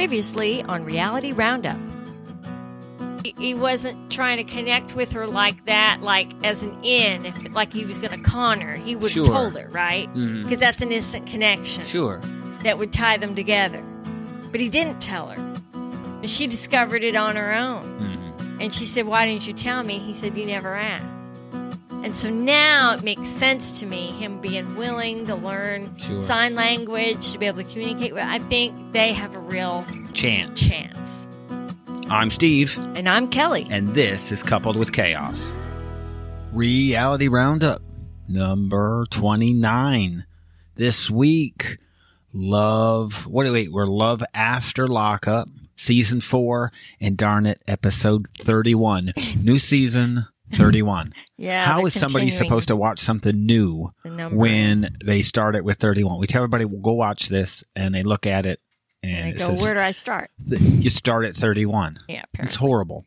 Previously on Reality Roundup. He- wasn't trying to connect with her like that, like as an in, like he was going to con her. He would have Sure. told her, right? Mhm. Because that's an instant connection Sure. that would tie them together. But he didn't tell her. And She discovered it on her own. hmm And she said, Why didn't you tell me? He said, You never asked. And so now it makes sense to me, him being willing to learn Sure. sign language, to be able to communicate with. I think they have a real Chance. chance. I'm Steve, And I'm Kelly. and this is Coupled with Chaos. Reality Roundup number 29. This week, Love. What do wait? We're Love After Lockup, season four, and darn it, episode 31. New season 31. Yeah. How is somebody continuing supposed to watch something new when they start it with 31? We tell everybody, well, go watch this, and they look at it, and, And go, says, Where do I start? you start at 31. Yeah, It's horrible.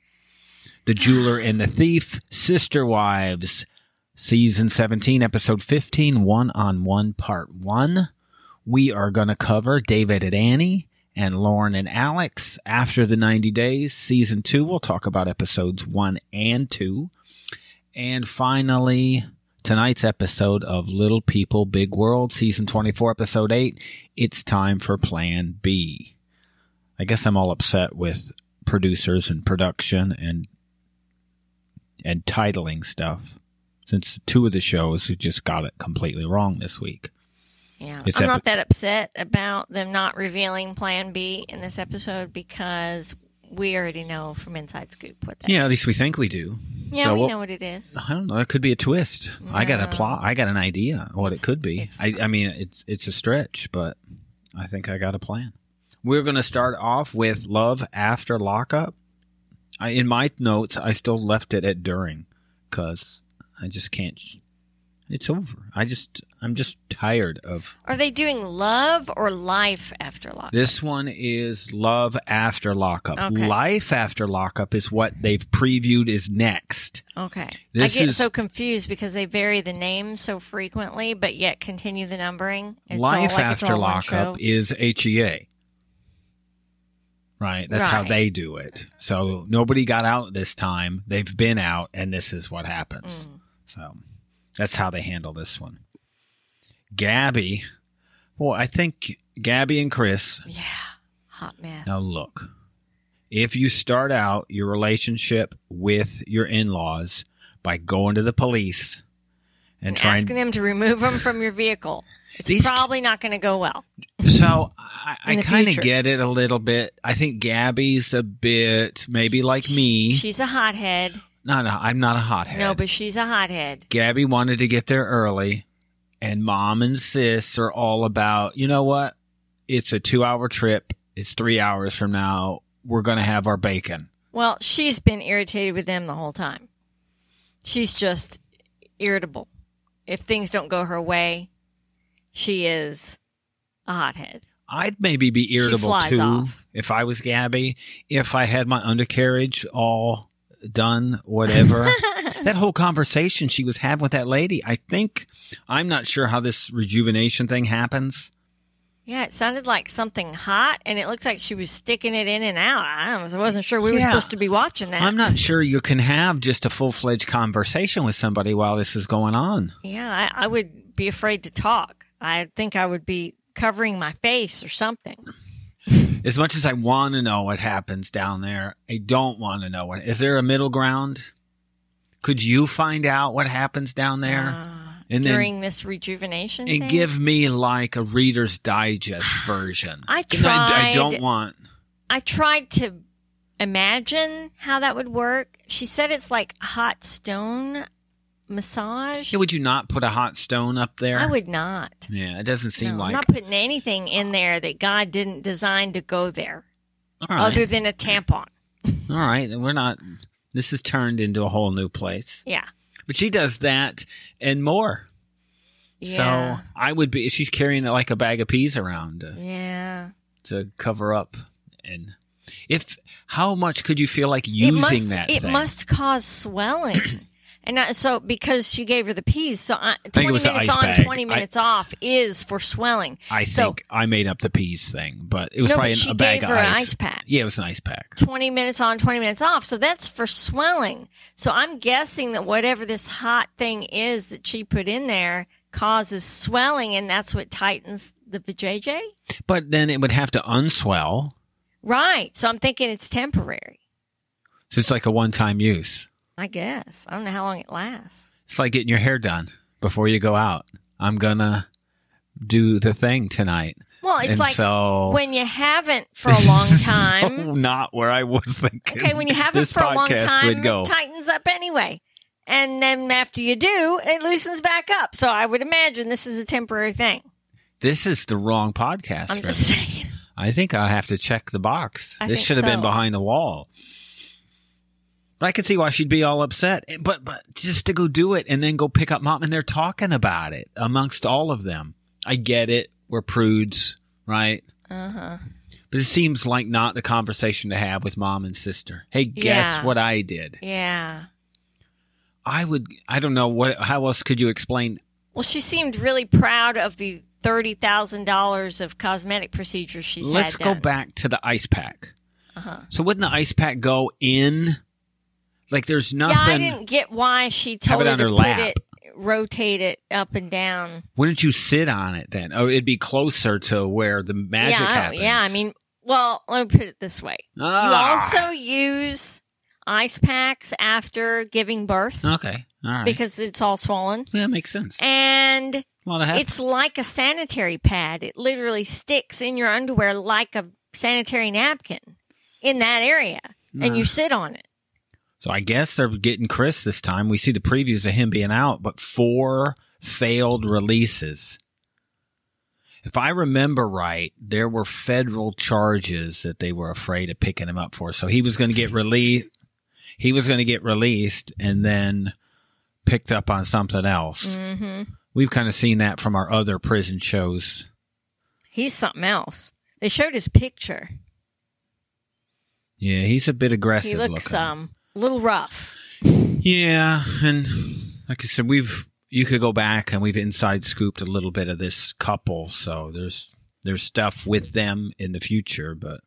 The Jeweler and the Thief, Sister Wives, Season 17, Episode 15, One on One, Part 1. We are going to cover David and Annie and Lauren and Alex after the 90 days. Season 2, we'll talk about episodes 1 and 2. And finally, tonight's episode of Little People, Big World, Season 24, Episode 8. It's time for Plan B. I guess I'm all upset with producers and production and and titling stuff since two of the shows just got it completely wrong this week. Yeah. It's I'm epi- not that upset about them not revealing Plan B in this episode because we already know from Inside Scoop what that Yeah, at least we think we do. Yeah, So we what- know what it is. I don't know. It could be a twist. I got a plot. I got an idea what it could be. I, I mean, it's it's a stretch, but I think I got a plan. We're going to start off with love after lockup. I, in my notes, I still left it at during because I just can't. It's over. I just I'm just tired of Are they doing love or life after lockup? This one is Love After Lockup. Okay. Life After Lockup is what they've previewed is next. Okay. This I get is- so confused because they vary the names so frequently, but yet continue the numbering. It's Life like After Lockup is HEA. Right. That's how they do it. So nobody got out this time. They've been out, and this is what happens. Mm. So that's how they handle this one. Gabby. Well, I think Gabby and Chris Yeah. Hot mess. Now, look, if you start out your relationship with your in laws by going to the police and, and trying, asking them to remove them from your vehicle. It's These- probably not going to go well. so I, I kind of get it a little bit. I think Gabby's a bit maybe like me. She's a hothead. No, no, I'm not a hothead. No, but she's a hothead. Gabby wanted to get there early, and mom and sis are all about, you know what? It's a two hour trip. It's three hours from now. We're going to have our bacon. Well, she's been irritated with them the whole time. She's just irritable. If things don't go her way, she is a hothead. I'd maybe be irritable too off. if I was Gabby. If I had my undercarriage all done, whatever. that whole conversation she was having with that lady, I think, I'm not sure how this rejuvenation thing happens. Yeah, it sounded like something hot, and it looks like she was sticking it in and out. I was- I wasn't sure we were Yeah. supposed to be watching that. I'm not sure you can have just a full fledged conversation with somebody while this is going on. yeah, I, I would be afraid to talk. I think I would be covering my face or something. As much as I want to know what happens down there, I don't want to know what. Is there a middle ground? Could you find out what happens down there? Uh, and then during this rejuvenation and thing? give me like a Reader's Digest version. I And I, I don't want. I tried to imagine how that would work. She said it's like hot stone massage. Yeah, would you not put a hot stone up there? I would not. Yeah, it doesn't seem No, I'm not putting anything in there that God didn't design to go there, right, other than a tampon. all right. We're not. This has turned into a whole new place. Yeah. But she does that and more. Yeah. So I would be. She's carrying like a bag of peas around to, yeah. to cover up. And if how much could you feel like It using must, that? It thing? must cause swelling. And I, so because she gave her the peas, so I, twenty minutes on, bag. twenty I- minutes off is for swelling. I So- think I made up the peas thing, but it was No, probably she a bag of her an ice. ice pack. Yeah, it was an ice pack. 20 minutes on, 20 minutes off. So that's for swelling. So I'm guessing that whatever this hot thing is that she put in there causes swelling and that's what tightens the vajayjay. But then it would have to unswell. Right. So I'm thinking it's temporary. So it's like a one-time use. I guess. I don't know how long it lasts. It's like getting your hair done before you go out. I'm gonna do the thing tonight. Well, it's And like so- when you haven't for a long time. So not where I was thinking. Okay, when you have it this for a long time, it tightens up anyway. And then after you do, it loosens back up. So I would imagine this is a temporary thing. This is the wrong podcast. I'm just me. saying. I think I'll have to check the box. I this should have been behind the wall. I could see why she'd be all upset. But but just to go do it and then go pick up mom and they're talking about it amongst all of them. I get it. We're prudes, right? Uh huh. But it seems like not the conversation to have with mom and sister. Hey, guess Yeah. what I did? Yeah. I would. I don't know what. How else could you explain? Well, she seemed really proud of the thirty thousand dollars of cosmetic procedures she's Let's go back to the ice pack. Uh-huh. So wouldn't the ice pack go in? Like there's Yeah, nothing. I didn't get why she told it her on to her put lap. it, rotate it up and down. Wouldn't you sit on it then? Oh, it'd be closer to where the magic yeah, I- happens. yeah. I mean, well, let me put it this way: Ah. you also use ice packs after giving birth okay, all right. because it's all swollen, yeah, makes sense. and A lot of hef- it's like a sanitary pad. It literally sticks in your underwear like a sanitary napkin in that area, and you sit on it. So I guess they're getting Chris this time. We see the previews of him being out, but four failed releases. If I remember right, there were federal charges that they were afraid of picking him up for. So he was going to get released. He was going to get released and then picked up on something else. hmm We've kind of seen that from our other prison shows. He's something else. They showed his picture. Yeah, he's a bit aggressive He looks looking. um a little rough. Yeah, and like I said, we've you could go back and we've inside scooped a little bit of this couple, so there's there's stuff with them in the future, but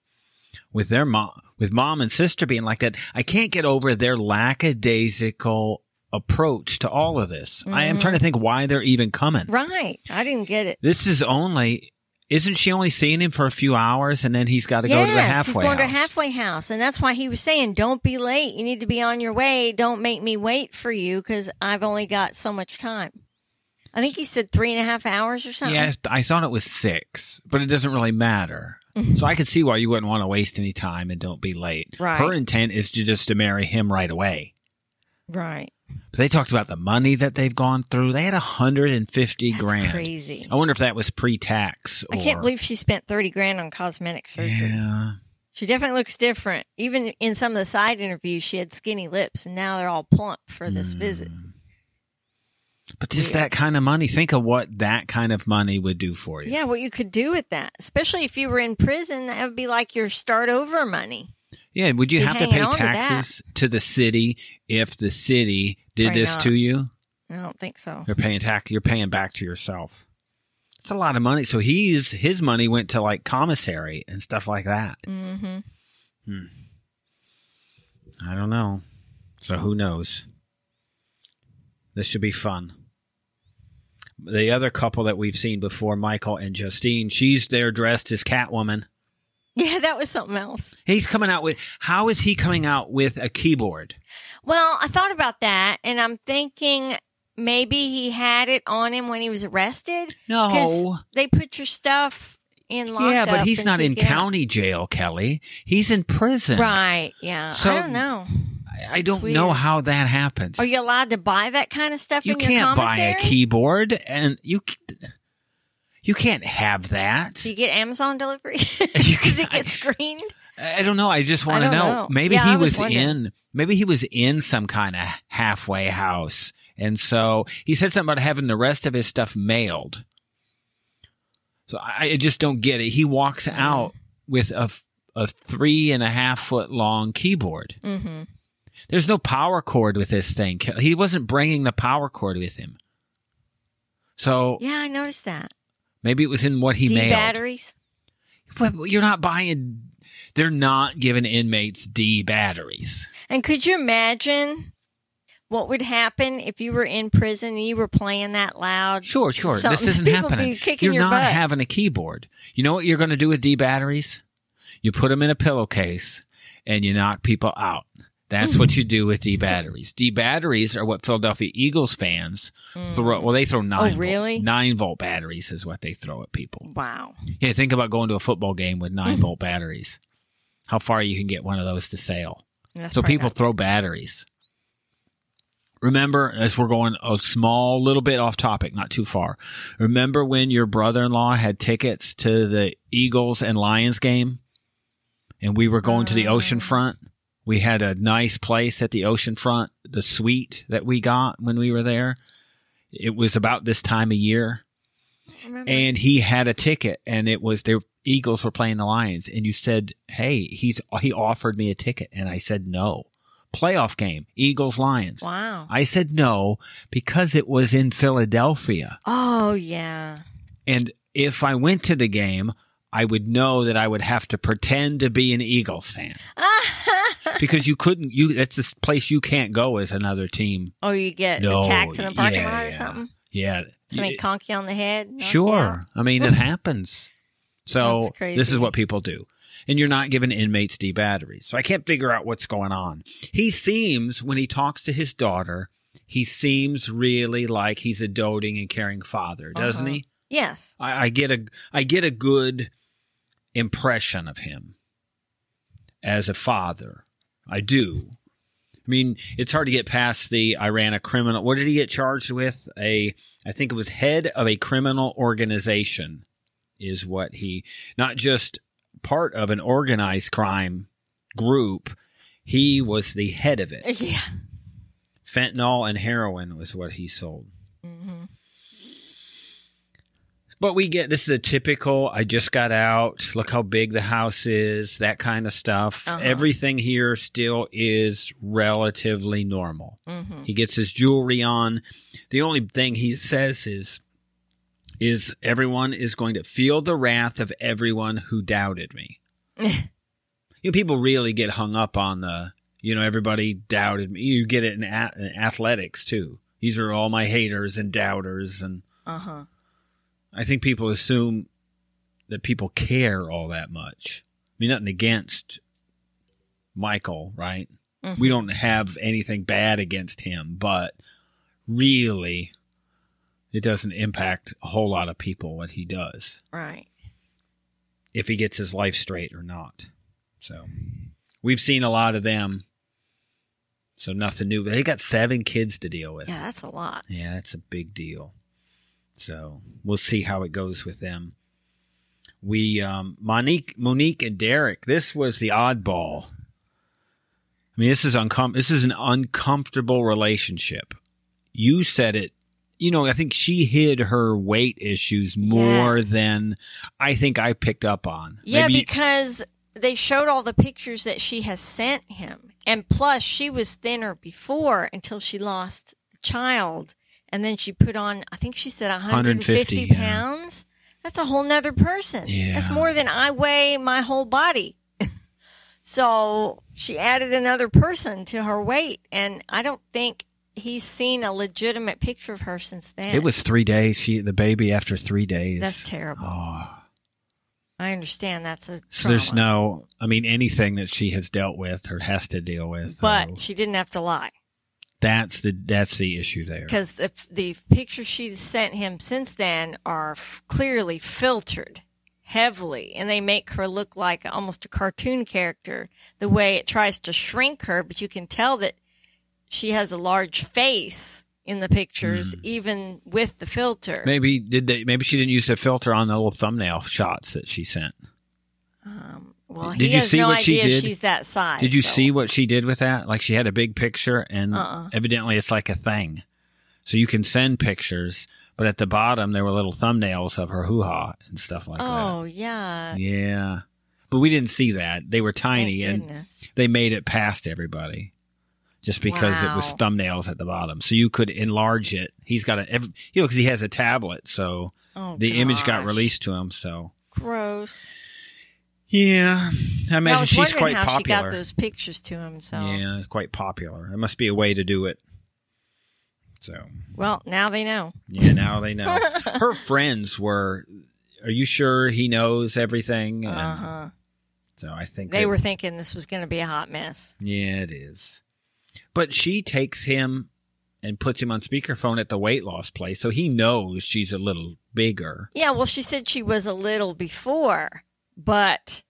with their mom, with mom and sister being like that, I can't get over their lackadaisical approach to all of this. I am trying to mm-hmm. think why they're even coming. Right. I didn't get it. This is only. Isn't she only seeing him for a few hours and then he's got to go to the yes, halfway he's going to a house? halfway house, and that's why he was saying, "Don't be late. You need to be on your way. Don't make me wait for you because I've only got so much time." I think he said three and a half hours or something. Yeah, I thought it was six, but it doesn't really matter. So I could see why you wouldn't want to waste any time and don't be late. Right. Her intent is to just to marry him right away. Right. But they talked about the money that they've gone through. They had a hundred and fifty That's grand. crazy. I wonder if that was pre-tax. Or, I can't believe she spent thirty grand on cosmetic surgery. Yeah, She definitely looks different. Even in some of the side interviews, she had skinny lips, and now they're all plump for this Mm. visit. but just Weird. that kind of money. Think of what that kind of money would do for you. Yeah, what you could do with that, especially if you were in prison, that would be like your start over money. Yeah, would you have to pay on to taxes to the city if the city did Probably this not. to you? I don't think so. You're paying tax. You're paying back to yourself. It's a lot of money. So he's his money went to like commissary and stuff like that. hmm I don't know. So who knows? This should be fun. The other couple that we've seen before, Michael and Justine, she's there dressed as Catwoman. Yeah, that was something else. He's coming out with. How is he coming out with a keyboard? Well, I thought about that, and I'm thinking maybe he had it on him when he was arrested. No. they put your stuff in lockup. Yeah, but he's not in out. county jail, Kelly. He's in prison. Right? Yeah. So- I don't know. I, don't know how that happens. Are you allowed to buy that kind of stuff you can't buy a keyboard and you you can't have that Do you get Amazon delivery? Does it get screened? i don't know i just want to know. know. maybe Yeah, he I was was, in maybe he was in some kind of halfway house and so he said something about having the rest of his stuff mailed so i, I just don't get it he walks out with a a three and a half foot long keyboard Mm-hmm. There's no power cord with this thing. He wasn't bringing the power cord with him. So Yeah, I noticed that. Maybe it was in what he made. D mailed. batteries. But you're not buying. They're not giving inmates D batteries. And could you imagine what would happen if you were in prison and you were playing that loud? Sure, sure. Something- This isn't people happening. You're your not butt. having a keyboard. You know what you're going to do with D batteries? You put them in a pillowcase and you knock people out. That's what you do with D batteries. D batteries are what Philadelphia Eagles fans throw. Mm. Well, they throw nine. Oh, really? Volt, nine volt batteries is what they throw at people. Wow. Yeah, think about going to a football game with nine hmm. volt batteries. How far you can get one of those to sail. That's So people throw batteries. Remember, as we're going a small little bit off topic, not too far. Remember when your brother-in-law had tickets to the Eagles and Lions game, and we were going to the mm-hmm. ocean front. We had a nice place at the ocean front, the suite that we got when we were there. It was about this time of year, and he had a ticket, and it was the Eagles were playing the Lions, and you said, "Hey, he's he offered me a ticket," and I said no. Playoff game, Eagles Lions. wow. I said no because it was in Philadelphia, Oh yeah. and if I went to the game, I would know that I would have to pretend to be an Eagles fan because you couldn't. You that's this place you can't go as another team. Oh, you get No, attacked in the parking yeah, lot or something? Yeah, Somebody conk you on the head? knock you out? Sure. I mean, it happens. So this is what people do. And you're not giving inmates D batteries. So I can't figure out what's going on. He seems, when he talks to his daughter, he seems really like he's a doting and caring father, doesn't Uh-huh. he? Yes. I, I get a I get a good impression of him as a father. I do. I mean, it's hard to get past the I ran a criminal. What did he get charged with? A I think it was head of a criminal organization is what he not just part of an organized crime group. He was the head of it. Yeah. Fentanyl and heroin was what he sold. hmm But we get this is a typical I just got out, look how big the house is, that kind of stuff. Uh-huh. Everything here still is relatively normal. hmm He gets his jewelry on. The only thing he says is is everyone is going to feel the wrath of everyone who doubted me. you know, people really get hung up on the, you know, everybody doubted me. You get it in, a- in athletics too. These are all my haters and doubters and Uh huh. I think people assume that people care all that much. I mean, nothing against Michael, right? Mhm. We don't have anything bad against him, but really, it doesn't impact a whole lot of people what he does Right. if he gets his life straight or not. So we've seen a lot of them. So nothing new. They got seven kids to deal with. Yeah, that's a lot. Yeah, that's a big deal. So we'll see how it goes with them. We um, Monique, Monique, and Derek. This was the oddball. I mean, this is uncom- This is an uncomfortable relationship. You said it. You know, I think she hid her weight issues more Yes. than I think I picked up on. Yeah, Maybe- because they showed all the pictures that she has sent him. And plus, she was thinner before until she lost the child. And then she put on, I think she said 150, 150, yeah. pounds. That's a whole nother person. Yeah. That's more than I weigh my whole body. so she added another person to her weight. And I don't think he's seen a legitimate picture of her since then. it was three days. She the baby after three days. That's terrible. oh. I understand that's a So there's no, I mean, anything that she has dealt with or has to deal with. But oh, she didn't have to lie. That's the that's the issue there. because the, the pictures she's sent him since then are f- clearly filtered heavily and they make her look like almost a cartoon character the way it tries to shrink her but you can tell that she has a large face in the pictures hmm. even with the filter Maybe did they? Maybe she didn't use the filter on the little thumbnail shots that she sent. Um, well Did you see no what she did? she's that size Did you so- see what she did with that? Like she had a big picture, and Uh-uh. evidently it's like a thing. So you can send pictures, but at the bottom there were little thumbnails of her hoo ha and stuff like that. oh yeah. Yeah, but we didn't see that. They were tiny, and they made it past everybody. just because it was thumbnails at the bottom. So you could enlarge it. He's got a, you know, because he has a tablet, so Oh, the image got released to him. So Gross. Yeah, I I imagine was she's quite how she popular. got those pictures to him. So, Yeah, quite popular. It must be a way to do it. So well, now they know. yeah, now they know. Her friends were. Are you sure he knows everything? Uh huh. So I think They were thinking this was going to be a hot mess. Yeah, it is. But she takes him and puts him on speakerphone at the weight loss place, so he knows she's a little bigger. Yeah, well, she said she was a little before, but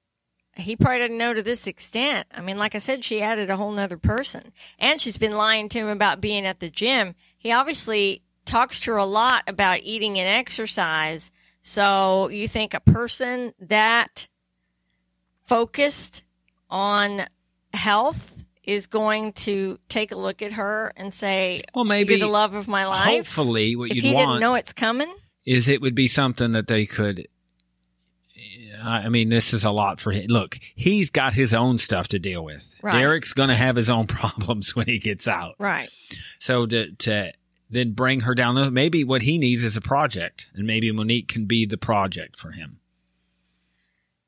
he probably didn't know to this extent. I mean, like I said, she added a whole nother person. And she's been lying to him about being at the gym. He obviously talks to her a lot about eating and exercise. So you think a person that focused on health is going to take a look at her and say, Well, maybe You're the love of my life? hopefully what if you'd he didn't want know it's coming? is it would be something that they could I mean, this is a lot for him. Look, he's got his own stuff to deal with. Right. Derek's going to have his own problems when he gets out. Right. So to, to then bring her down, maybe what he needs is a project, and maybe Monique can be the project for him.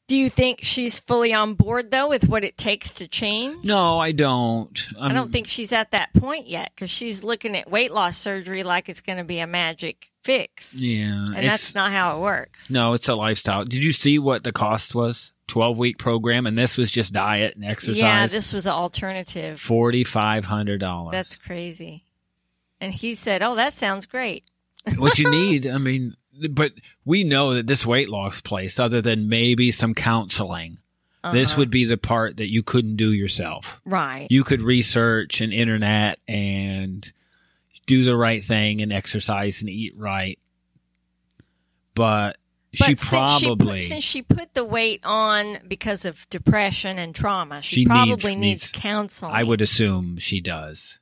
Do you think she's fully on board though with what it takes to change? No, I don't. I don't think she's at that point yet because she's looking at weight loss surgery like it's going to be a magic fix, Yeah, and that's not how it works. no, it's a lifestyle. Did you see what the cost was? Twelve week program, and this was just diet and exercise. yeah, this was an alternative. forty five hundred dollars. That's crazy. And he said, "Oh, that sounds great." what you need. I mean, but we know that this weight loss place, other than maybe some counseling, this Uh-huh. would be the part that you couldn't do yourself. Right. You could research and internet and do the right thing and exercise and eat right. But, she But since probably she put, since she put the weight on because of depression and trauma, she, She probably needs, needs- counseling. I would assume she does.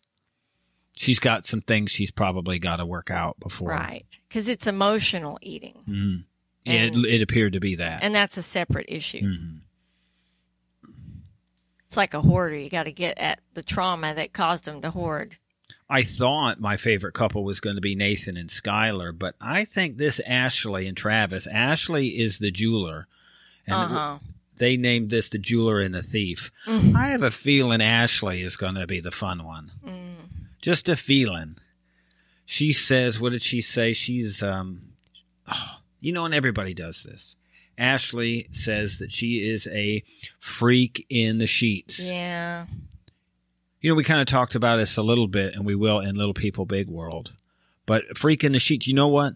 She's got some things she's probably got to work out before. right because it's emotional eating, Mm. Yeah, it, And- it appeared to be that. and that's a separate issue. Mhm. It's like a hoarder. You got to get at the trauma that caused him to hoard. I thought my favorite couple was going to be Nathan and Skylar, but I think this Ashley and Travis. Ashley is the jeweler, and Uh huh. they named this the jeweler and the thief. Mm. I have a feeling Ashley is going to be the fun one. Just a feeling. She says, "What did she say?" She's, um, oh, you know, and everybody does this. Ashley says that she is a freak in the sheets. Yeah. You know, we kind of talked about this a little bit, and we will in Little People Big World. But freak in the sheets, you know what?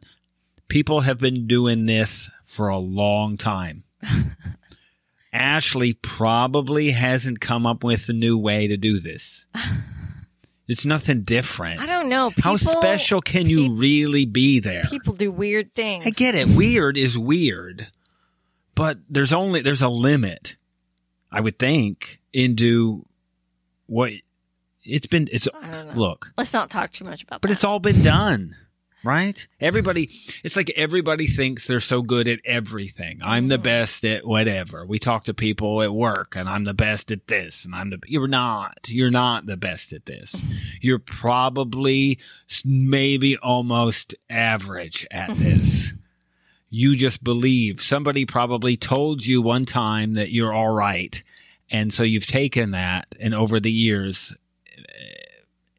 People have been doing this for a long time. Ashley probably hasn't come up with a new way to do this. It's nothing different. I don't know. How special can you really be there? People do weird things. I get it. Weird is weird, but there's only there's a limit. I would think into what it's been. It's I don't know. look, Let's not talk too much about but that. it's all been done, right? Everybody, it's like everybody thinks they're so good at everything. I'm the best at whatever. We talk to people at work, and I'm the best at this, and I'm the. You're not. You're not the best at this. You're probably maybe almost average at this. You just believe somebody probably told you one time that you're all right. And so you've taken that and over the years eh,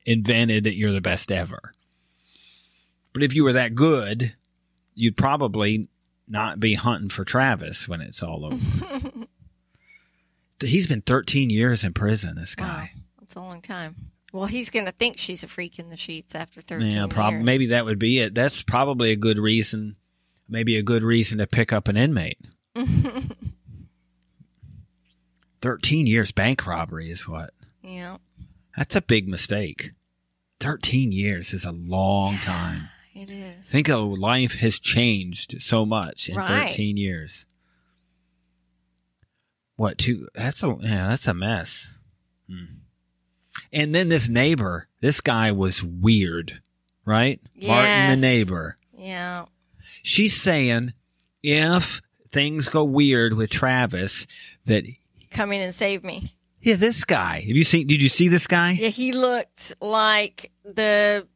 invented that you're the best ever. But if you were that good, you'd probably not be hunting for Travis when it's all over. He's been 13 years in prison, this Wow. guy. That's a long time. Well, he's going to think she's a freak in the sheets after 13 Yeah, prob- years. maybe that would be it. That's probably a good reason, maybe a good reason to pick up an inmate. 13 years bank robbery is what? Yeah, That's a big mistake. 13 years is a long time. It is. Think of life has changed so much in Right. 13 years. What two? That's a yeah, that's a mess. Hmm. And then this neighbor, this guy was weird, right? Martin the neighbor. yeah. She's saying if things go weird with Travis, that Come in and save me. Yeah, this guy. Have you seen? Did you see this guy? Yeah, he looked like the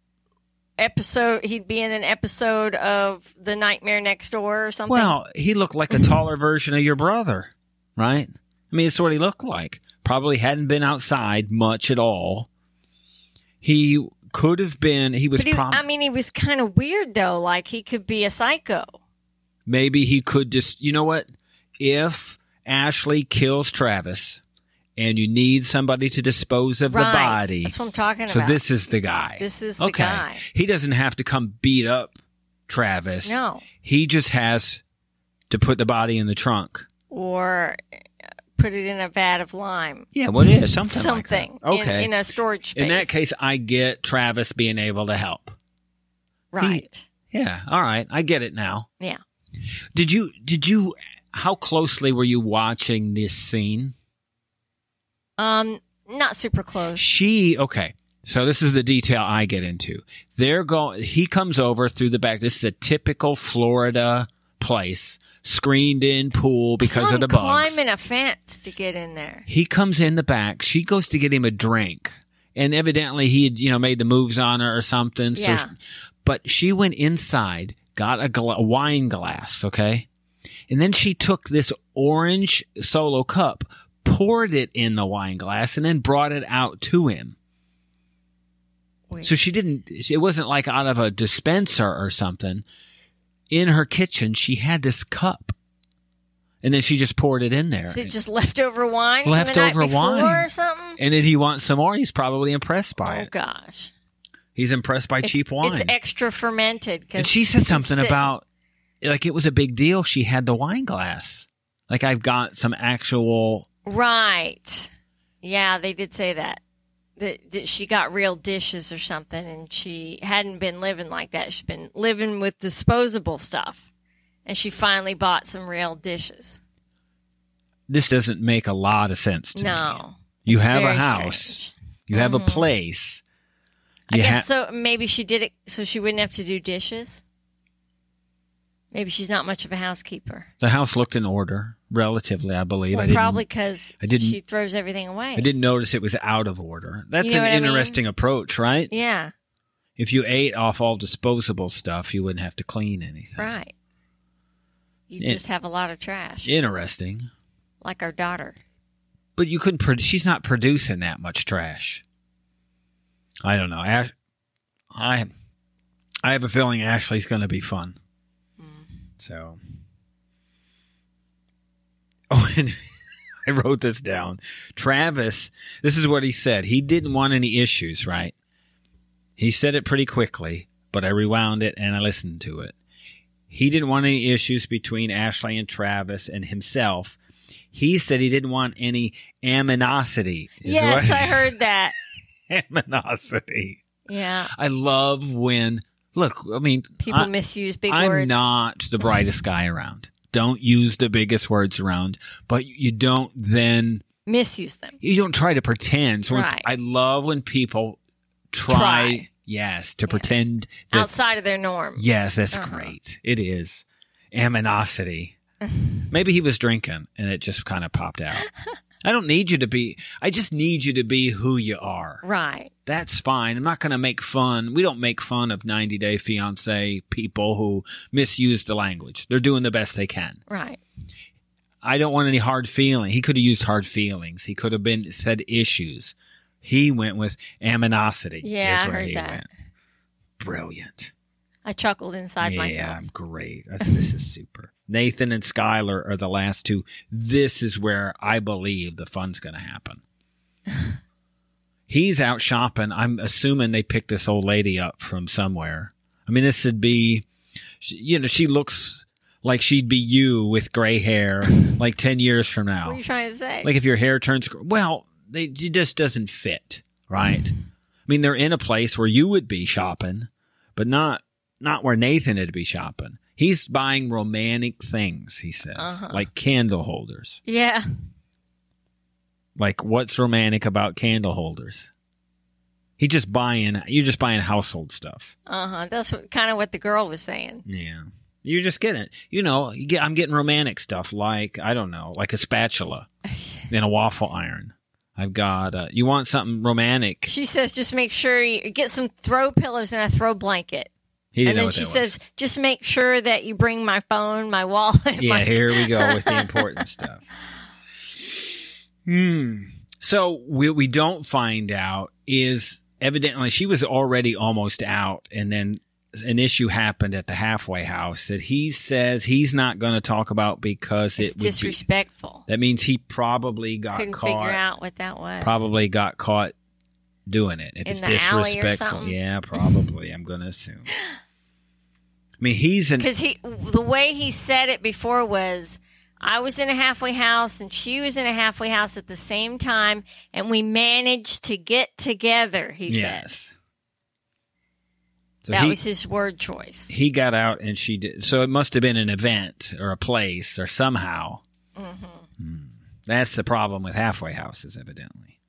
episode. He'd be in an episode of The Nightmare Next Door or something. Well, he looked like a taller version of your brother, right? I mean, it's what he looked like. Probably hadn't been outside much at all. He could have been. He was. he, prob- I mean, he was kind of weird though. Like he could be a psycho. maybe he could just. You know what? If Ashley kills Travis, and you need somebody to dispose of the right. body, That's what I'm talking so about. So this is the guy. This is the okay. guy. He doesn't have to come beat up Travis. no, He just has to put the body in the trunk. or put it in a vat of lime. Yeah, what is something? like. Something. Okay. In, in a storage space. In that case, I get Travis being able to help. right? Yeah, all right, I get it now. yeah. Did you? Did you? How closely were you watching this scene? Um, not super close. She okay. So this is the detail I get into. They're going. He comes over through the back. This is a typical Florida place, screened in pool because of the bugs. climbing a fence to get in there. He comes in the back. She goes to get him a drink. And evidently he had, you know, made the moves on her or something. So, Yeah. but she went inside, got a, gla- a wine glass. Okay. And then she took this orange solo cup, poured it in the wine glass and then brought it out to him. Wait. So she didn't, it wasn't like out of a dispenser or something. In her kitchen, she had this cup. And then she just poured it in there. Is it just leftover wine? from the night Leftover wine. or something? And then he wants some more. He's probably impressed by Oh it. Oh, gosh, He's impressed by it's, cheap wine. It's extra fermented. and she said something about like it was a big deal. She had the wine glass. Like I've got some actual. Right. Yeah, they did say that. That, that she got real dishes or something, and she hadn't been living like that. She's been living with disposable stuff, and she finally bought some real dishes. This doesn't make a lot of sense to me. No, You have a house. strange. You have a Mhm. place. I guess ha- so. Maybe she did it so she wouldn't have to do dishes. Maybe she's not much of a housekeeper. the house looked in order, relatively, I believe. I Well, didn't, probably because she throws everything away. I didn't notice it was out of order. That's know an what I mean? interesting approach, right? Yeah, If you ate off all disposable stuff, you wouldn't have to clean anything. right. You just have a lot of trash, Interesting. like our daughter. but you couldn't. Pro- she's not producing that much trash. I don't know. Ash- I I have a feeling Ashley's going to be fun. So, oh, and I wrote this down. Travis, this is what he said. He didn't want any issues, right? He said it pretty quickly, but I rewound it and I listened to it. He didn't want any issues between Ashley and Travis and himself. He said he didn't want any aminosity. Yes, what- I heard that. aminosity. Yeah, I love when look. I mean, people I, misuse big I'm words. not the brightest guy around. Don't use the biggest words around, but you don't then misuse them. you don't try to pretend. So Right. I love when people try, Try. yes, to pretend that outside of their norm. yes, that's Uh-huh. great. It is aminosity. Maybe he was drinking and it just kind of popped out. I don't need you to be. I just need you to be who you are. Right. That's fine. I'm not going to make fun. We don't make fun of 90 Day Fiance people who misuse the language. They're doing the best they can. Right. I don't want any hard feeling. He could have used hard feelings. He could have been said issues. He went with aminosity. Yeah, I heard he that. went. Brilliant. I chuckled inside yeah, myself. Yeah, I'm great. That's, this is super. Nathan and Skylar are the last two. This is where I believe the fun's going to happen. He's out shopping. I'm assuming they picked this old lady up from somewhere. I mean, this would be, you know, she looks like she'd be you with gray hair like 10 years from now. What are you trying to say? Like if your hair turns, well, they, it just doesn't fit, right? I mean, they're in a place where you would be shopping, but not not where Nathan would be shopping. He's buying romantic things, he says, Uh-huh. like candle holders. yeah. Like, what's romantic about candle holders? He just buying, you're just buying household stuff. Uh huh. That's kind of what the girl was saying. Yeah. You're just getting, you know, you get, I'm getting romantic stuff like, I don't know, like a spatula and a waffle iron. I've got. Uh, you want something romantic? She says, just make sure you get some throw pillows and a throw blanket. And then she says, was. just make sure that you bring my phone, my wallet. Yeah, my- here we go with the important stuff. Hmm. So what we don't find out is evidently she was already almost out, and then an issue happened at the halfway house that he says he's not going to talk about because it's it would be, disrespectful. that means he probably got Couldn't caught. figure out what that was. Probably got caught doing it. If In it's the alley or disrespectful, yeah, probably. I'm going to assume. Mean, he's an Because he, the way he said it before was, I was in a halfway house and she was in a halfway house at the same time, and we managed to get together. He said yes. So that he, was his word choice. he got out and she did. So it must have been an event or a place or somehow. Mm-hmm. Hmm. That's the problem with halfway houses, evidently.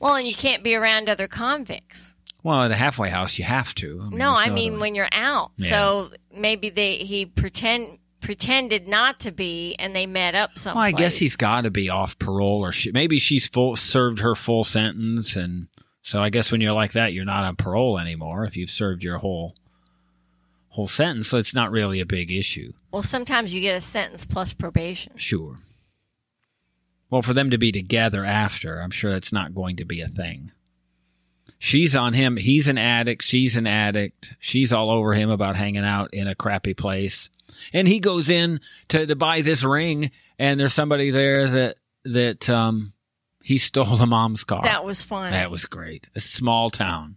Well, and you can't be around other convicts. Well, at a halfway house, you have to. I mean, no, I mean when you're out. Yeah. So maybe they he pretend pretended not to be, and they met up someplace. Well, I guess he's got to be off parole, or she, maybe she's full served her full sentence, and so I guess when you're like that, you're not on parole anymore if you've served your whole whole sentence. So it's not really a big issue. Well, sometimes you get a sentence plus probation. Sure. Well, for them to be together after, I'm sure that's not going to be a thing. She's on him. He's an addict. She's an addict. She's all over him about hanging out in a crappy place. And he goes in to, to buy this ring, and there's somebody there that that um he stole the mom's car. That was fun. That was great. A small town.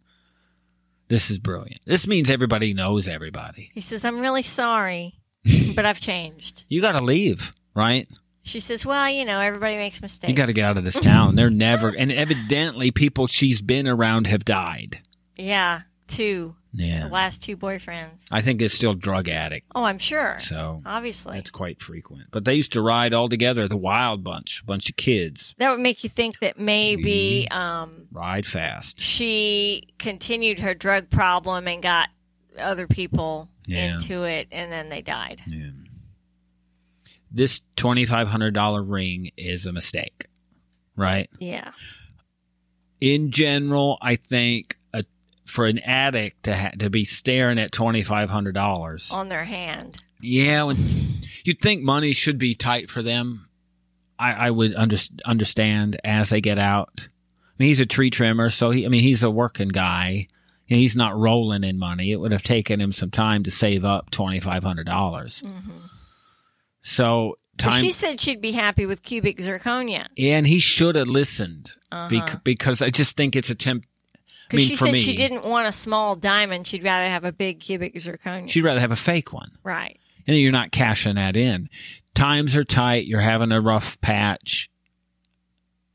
This is brilliant. This means everybody knows everybody. he says, "I'm really sorry, but I've changed." You got to leave, right? She says, "Well, you know, everybody makes mistakes." You got to get out of this town. They're never, and evidently, people she's been around have died. Yeah, two. Yeah, The last two boyfriends. I think it's still drug addict, Oh, I'm sure. so Obviously, that's quite frequent. But they used to ride all together, the Wild Bunch, bunch of kids, that would make you think that maybe um, ride fast. she continued her drug problem and got other people Yeah. into it, and then they died. Yeah. This twenty five hundred dollar ring is a mistake, right? Yeah. In general, I think a, for an addict to ha- to be staring at twenty five hundred dollars on their hand. Yeah, when you'd think money should be tight for them. I, I would under, understand as they get out. I mean, he's a tree trimmer, so he. I mean, he's a working guy. And he's not rolling in money. It would have taken him some time to save up twenty five hundred dollars. Mm-hmm. So time, she said she'd be happy with cubic zirconia and he should have listened uh-huh. bec- because I just think it's a temp. I mean, she said me, she didn't want a small diamond. She'd rather have a big cubic zirconia. she'd rather have a fake one. right. and you're not cashing that in. Times are tight. You're having a rough patch,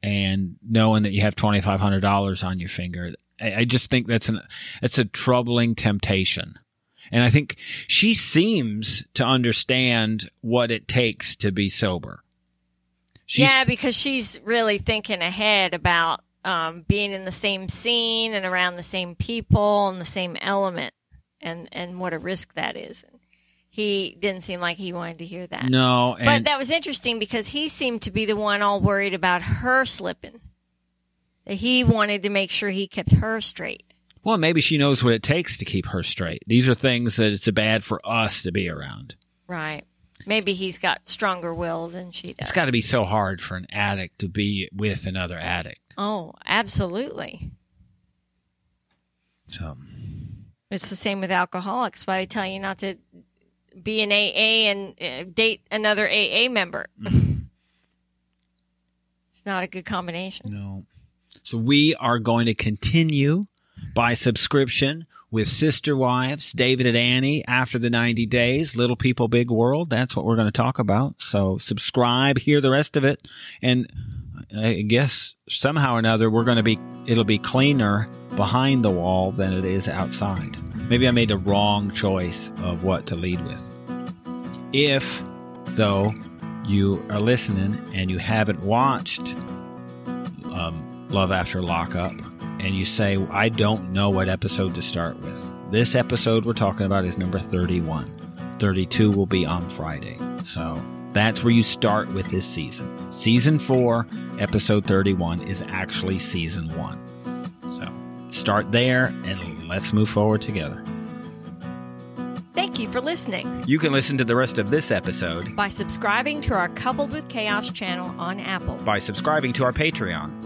and knowing that you have twenty five hundred dollars on your finger, I, I just think that's an it's a troubling temptation. And I think she seems to understand what it takes to be sober. She's, yeah, because she's really thinking ahead about um, being in the same scene and around the same people and the same element, and and what a risk that is. He didn't seem like he wanted to hear that. no, But that was interesting because he seemed to be the one all worried about her slipping. That he wanted to make sure he kept her straight. Well, maybe she knows what it takes to keep her straight. These are things that it's bad for us to be around. Right. Maybe he's got stronger will than she does. It's got to be so hard for an addict to be with another addict. Oh, absolutely. So It's the same with alcoholics. Why they tell you not to be an AA and uh, date another AA member. it's not a good combination. no. So we are going to continue by subscription with Sister Wives, David and Annie after the 90 days, Little People, Big World. That's what we're going to talk about. So subscribe, hear the rest of it. And I guess somehow or another, we're going to be, it'll be cleaner behind the wall than it is outside. Maybe I made the wrong choice of what to lead with. If, though, you are listening and you haven't watched um, Love After Lockup, and you say, I don't know what episode to start with. This episode we're talking about is number 31. 32 will be on Friday. So That's where you start with this season. Season 4, episode 31 is actually season 1. So start there and let's move forward together. Thank you for listening. You can listen to the rest of this episode By subscribing to our Coupled with Chaos channel on Apple, by subscribing to our Patreon